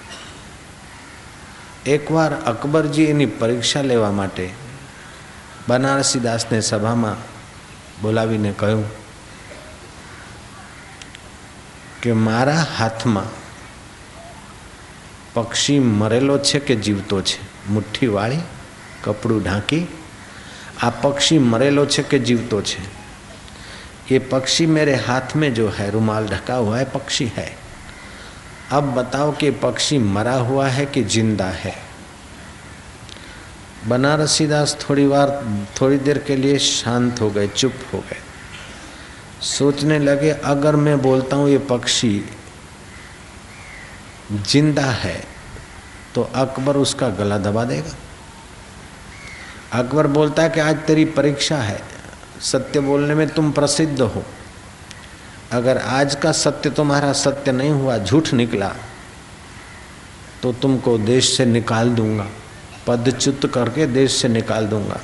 એકવાર અકબરજી એની પરીક્ષા લેવા માટે બનારસી દાસને સભામાં બોલાવીને કહ્યું કે મારા હાથમાં પક્ષી મરેલો છે કે જીવતો છે મુઠ્ઠી વાળી કપડું ઢાંકી આ પક્ષી મરેલો છે કે જીવતો છે ये पक्षी मेरे हाथ में जो है रुमाल ढका हुआ है पक्षी है अब बताओ कि पक्षी मरा हुआ है कि ज़िंदा है? बनारसी दास थोड़ी बार थोड़ी देर के लिए शांत हो गए, चुप हो गए। सोचने लगे, अगर मैं बोलता हूँ ये पक्षी ज़िंदा है तो अकबर उसका गला दबा देगा। अकबर बोलता है कि आज तेरी परीक्षा है। सत्य बोलने में तुम प्रसिद्ध हो। अगर आज का सत्य तुम्हारा सत्य नहीं हुआ, झूठ निकला तो तुमको देश से निकाल दूँगा। पदच्युत करके देश से निकाल दूँगा।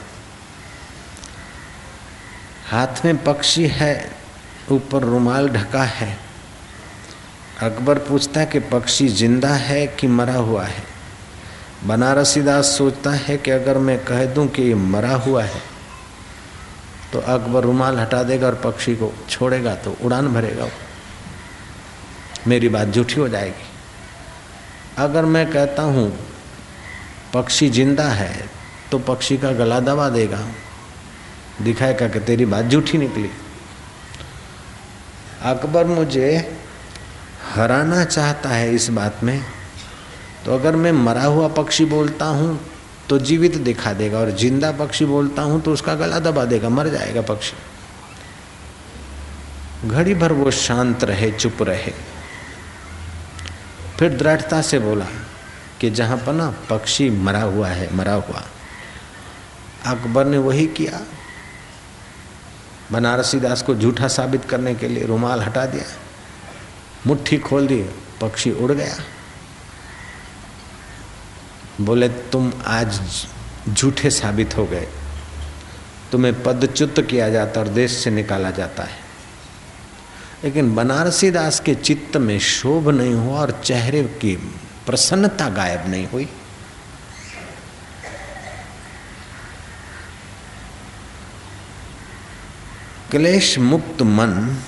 हाथ में पक्षी है, ऊपर रुमाल ढका है। अकबर पूछता है कि पक्षी ज़िंदा है कि मरा हुआ है? बनारसी दास सोचता है कि अगर मैं कह दूँ कि ये मरा हुआ है तो अकबर रुमाल हटा देगा और पक्षी को छोड़ेगा तो उड़ान भरेगा वो। मेरी बात झूठी हो जाएगी। अगर मैं कहता हूँ, पक्षी ज़िंदा है तो पक्षी का गला दबा देगा। दिखाएगा कि तेरी बात झूठी निकली। अकबर मुझे हराना चाहता है इस बात में। तो अगर मैं मरा हुआ पक्षी बोलता हूँ तो जीवित दिखा देगा और ज़िंदा पक्षी बोलता हूँ तो उसका गला दबा देगा, मर जाएगा पक्षी। घड़ी भर वो शांत रहे, चुप रहे। फिर दृढ़ता से बोला कि जहाँ पर ना पक्षी मरा हुआ है, मरा हुआ। अकबर ने वही किया। बनारसी दास को झूठा साबित करने के लिए रुमाल हटा दिया। मुट्ठी खोल दी, पक्षी उड़ गया। बोले, तुम आज झूठे साबित हो गए। तुम्हें पदच्युत किया जाता और देश से निकाला जाता है। लेकिन बनारसी दास के चित्त में शोभ नहीं हुआ और चेहरे की प्रसन्नता गायब नहीं हुई। क्लेश मुक्त मन,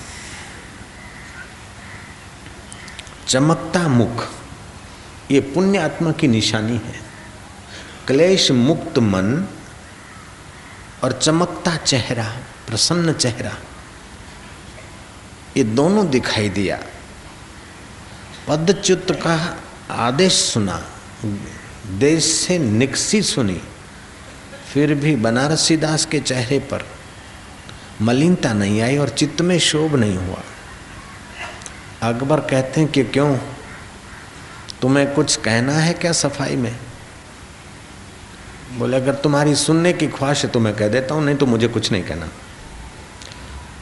चमकता मुख ये पुण्य आत्मा की निशानी है। क्लेश मुक्त मन और चमकता चेहरा, प्रसन्न चेहरा, ये दोनों दिखाई दिया। पदच्युत का आदेश सुना देश से निकसी सुनी, फिर भी बनारसी दास के चेहरे पर मलिनता नहीं आई और चित्त में शोभ नहीं हुआ। अकबर कहते हैं कि क्यों? तुम्हें कुछ कहना है क्या सफ़ाई में? बोले, अगर तुम्हारी सुनने की ख्वाहिश है तो मैं कह देता हूँ, नहीं तो मुझे कुछ नहीं कहना।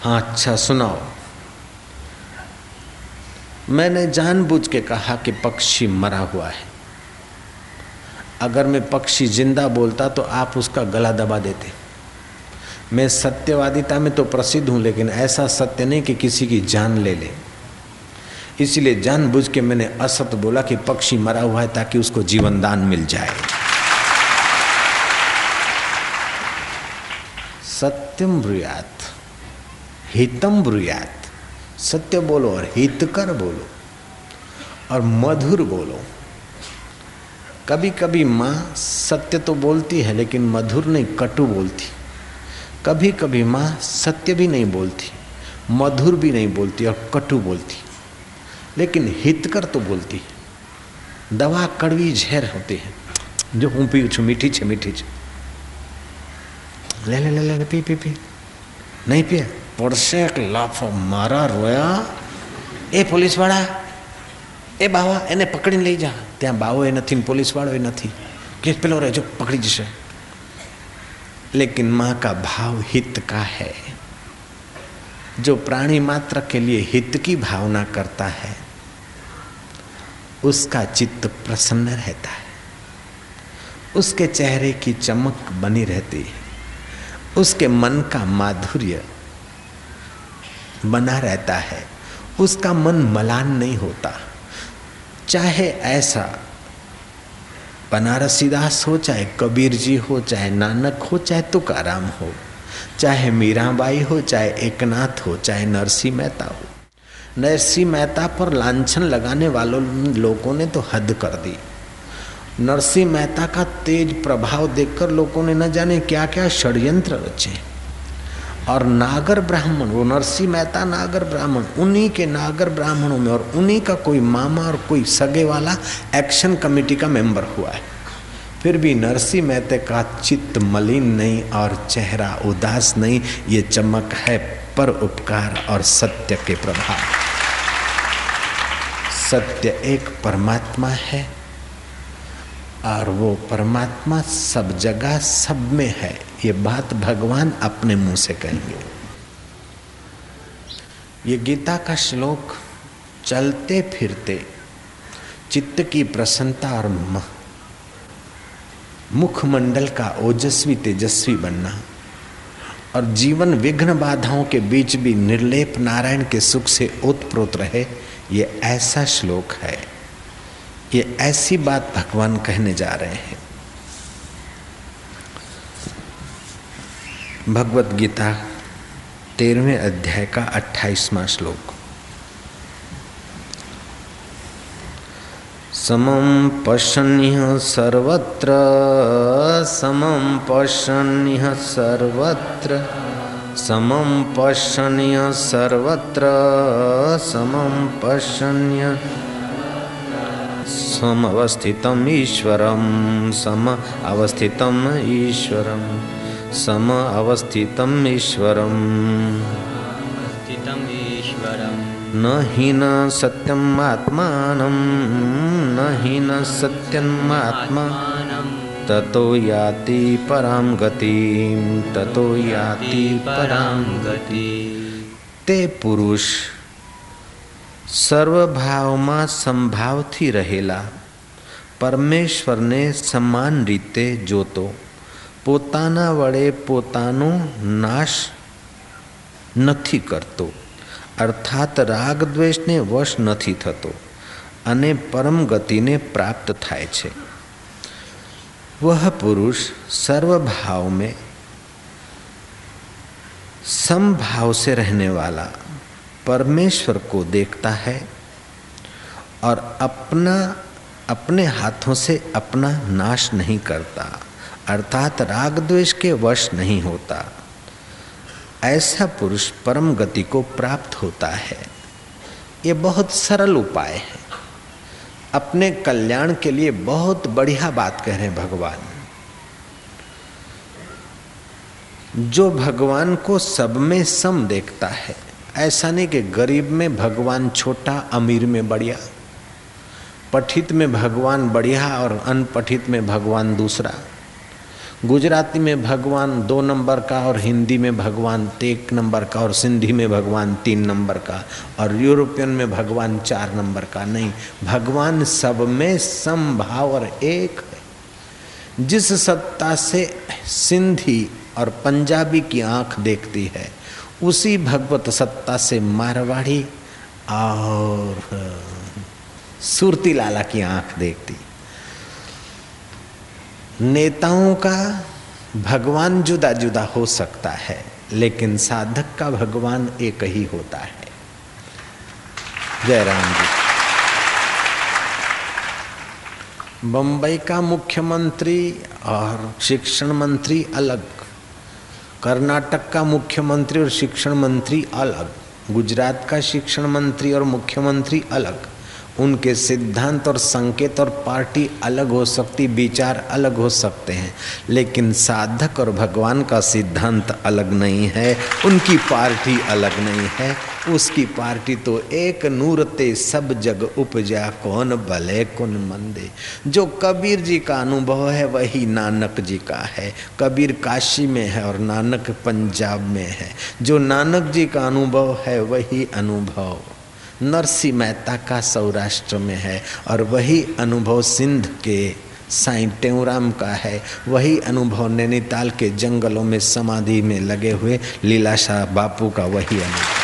हाँ अच्छा सुनाओ। मैंने जानबूझ के कहा कि पक्षी मरा हुआ है। अगर मैं पक्षी ज़िंदा बोलता तो आप उसका गला दबा देते। मैं सत्यवादिता में तो प्रसिद्ध हूँ, लेकिन ऐसा सत्य नहीं कि किसी की जान ले ले। इसलिए जानबूझ के मैंने असत्य बोला कि पक्षी मरा हुआ है ताकि उसको जीवन दान मिल जाए। सत्यम ब्रुयात, हितम ब्रुयात, सत्य बोलो और हितकर बोलो और मधुर बोलो। कभी कभी माँ सत्य तो बोलती है लेकिन मधुर नहीं, कटु बोलती। कभी कभी माँ सत्य भी नहीं बोलती, मधुर भी नहीं बोलती और कटु बोलती। लेकिन हितकर तो बोलती दवा कड़वी झेर होती है जो हूँ पी છું મીઠી છે મીઠી છે લે લે લે લે પી પી પી નહીં પીએ પડશે એક લાફો મારા રોયા એ પોલીસવાળા એ બાવા એને પકડીને લઈ જા ત્યાં બાવો એ નથી પોલીસવાળો એ નથી કે પેલો રહેજો પકડી જશે लेकिन माँ का भाव हित का है जो प्राणी मात्र के लिए हित की भावना करता है उसका चित्त प्रसन्न रहता है। उसके चेहरे की चमक बनी रहती है। उसके मन का माधुर्य बना रहता है। उसका मन मलान नहीं होता। चाहे ऐसा बनारसीदास हो, चाहे कबीर जी हो, चाहे नानक हो, चाहे तुकाराम हो, चाहे मीराबाई हो, चाहे एकनाथ हो, चाहे नरसिंह मेहता हो नरसिंह मेहता पर लांछन लगाने वालों लोगों ने तो हद कर दी। नरसिंह मेहता का तेज प्रभाव देखकर लोगों ने न जाने क्या क्या षड्यंत्र रचे। और नागर ब्राह्मण, वो नरसिंह मेहता नागर ब्राह्मण, उन्हीं के नागर ब्राह्मणों में और उन्हीं का कोई मामा और कोई सगे वाला एक्शन कमेटी का मेंबर हुआ है। फिर भी नरसिंह मेहते का चित्त मलिन नहीं और चेहरा उदास नहीं, ये चमक है पर उपकार और सत्य के प्रभाव। सत्य एक परमात्मा है और वो परमात्मा सब जगह सब में है। ये बात भगवान अपने मुँह से कहेंगे। ये गीता का श्लोक, चलते फिरते, चित्त की प्रसन्नता और मुखमंडल का ओजस्वी तेजस्वी बनना, और जीवन विघ्न बाधाओं के बीच भी निर्लेप नारायण के सुख से ओतप्रोत रहे ये ऐसा श्लोक है, ये ऐसी बात भगवान कहने जा रहे हैं। भगवत गीता तेरहवें अध्याय का अट्ठाईसवां श्लोक। समं पश्यन्यः सर्वत्र, समं पश्यन्यः सर्वत्र। समं पश्यन्यः सर्वत्र समं पश्यन्य समवस्थितम् ईश्वरं सम अवस्थितम् ईश्वरं सम अवस्थितम् ईश्वरम् स्थितम् ईश्वरम् न हि न सत्यम् आत्मानं न हि न सत्यम् आत्मा। ततो याति परां गतिं ततो याति परां गति તે પુરુષ સર્વભાવમાં સંભાવથી રહેલા પરમેશ્વરને સમાન રીતે જોતો પોતાના વડે પોતાનો નાશ નથી કરતો અર્થાત રાગ દ્વેષને વશ નથી થતો અને પરમ ગતિને પ્રાપ્ત થાય છે वह पुरुष सर्वभाव में समभाव से रहने वाला परमेश्वर को देखता है और अपना, अपने हाथों से अपना नाश नहीं करता, अर्थात राग द्वेष के वश नहीं होता। ऐसा पुरुष परम गति को प्राप्त होता है। ये बहुत सरल उपाय है। अपने कल्याण के लिए बहुत बढ़िया बात कह रहे हैं भगवान। जो भगवान को सब में सम देखता है, ऐसा नहीं कि गरीब में भगवान छोटा, अमीर में बढ़िया, पठित में भगवान बढ़िया और अनपठित में भगवान दूसरा। गुजराती में भगवान दो नंबर का और हिंदी में भगवान एक नंबर का और सिंधी में भगवान तीन नंबर का और यूरोपियन में भगवान चार नंबर का। नहीं, भगवान सब में समभाव और एक है। जिस सत्ता से सिंधी और पंजाबी की आँख देखती है, उसी भगवत सत्ता से मारवाड़ी और सुरती लाला की आँख देखती। नेताओं का भगवान जुदा जुदा हो सकता है, लेकिन साधक का भगवान एक ही होता है। जय राम जी। बम्बई का मुख्यमंत्री और शिक्षण मंत्री अलग, कर्नाटक का मुख्यमंत्री और शिक्षण मंत्री अलग, गुजरात का शिक्षण मंत्री और मुख्यमंत्री अलग। उनके सिद्धांत और संकेत और पार्टी अलग हो सकती, विचार अलग हो सकते हैं। लेकिन साधक और भगवान का सिद्धांत अलग नहीं है, उनकी पार्टी अलग नहीं है। उसकी पार्टी तो एक नूरते सब जग उपजा, कौन भले कौन मंदे। जो कबीर जी का अनुभव है, वही नानक जी का है। कबीर काशी में है और नानक पंजाब में है। जो नानक जी का अनुभव है, वही अनुभव। नरसी मेहता का सौराष्ट्र में है और वही अनुभव सिंध के साई टेवराम का है। वही अनुभव नैनीताल के जंगलों में समाधि में लगे हुए लीलाशाह बापू का वही अनुभव।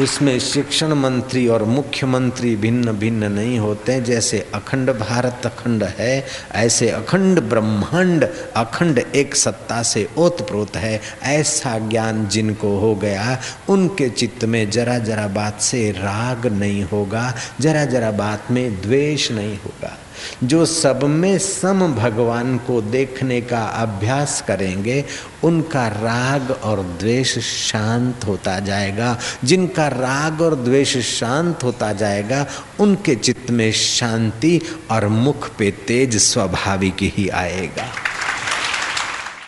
उसमें शिक्षण मंत्री और मुख्यमंत्री भिन्न भिन्न नहीं होते जैसे अखंड भारत अखंड है, ऐसे अखंड ब्रह्मांड अखंड एक सत्ता से ओतप्रोत है। ऐसा ज्ञान जिनको हो गया, उनके चित्त में जरा जरा बात से राग नहीं होगा, जरा जरा बात में द्वेष नहीं होगा। जो सब में सम भगवान को देखने का अभ्यास करेंगे, उनका राग और द्वेष शांत होता जाएगा। जिनका राग और द्वेष शांत होता जाएगा, उनके चित्त में शांति और मुख पे तेज स्वाभाविक ही आएगा।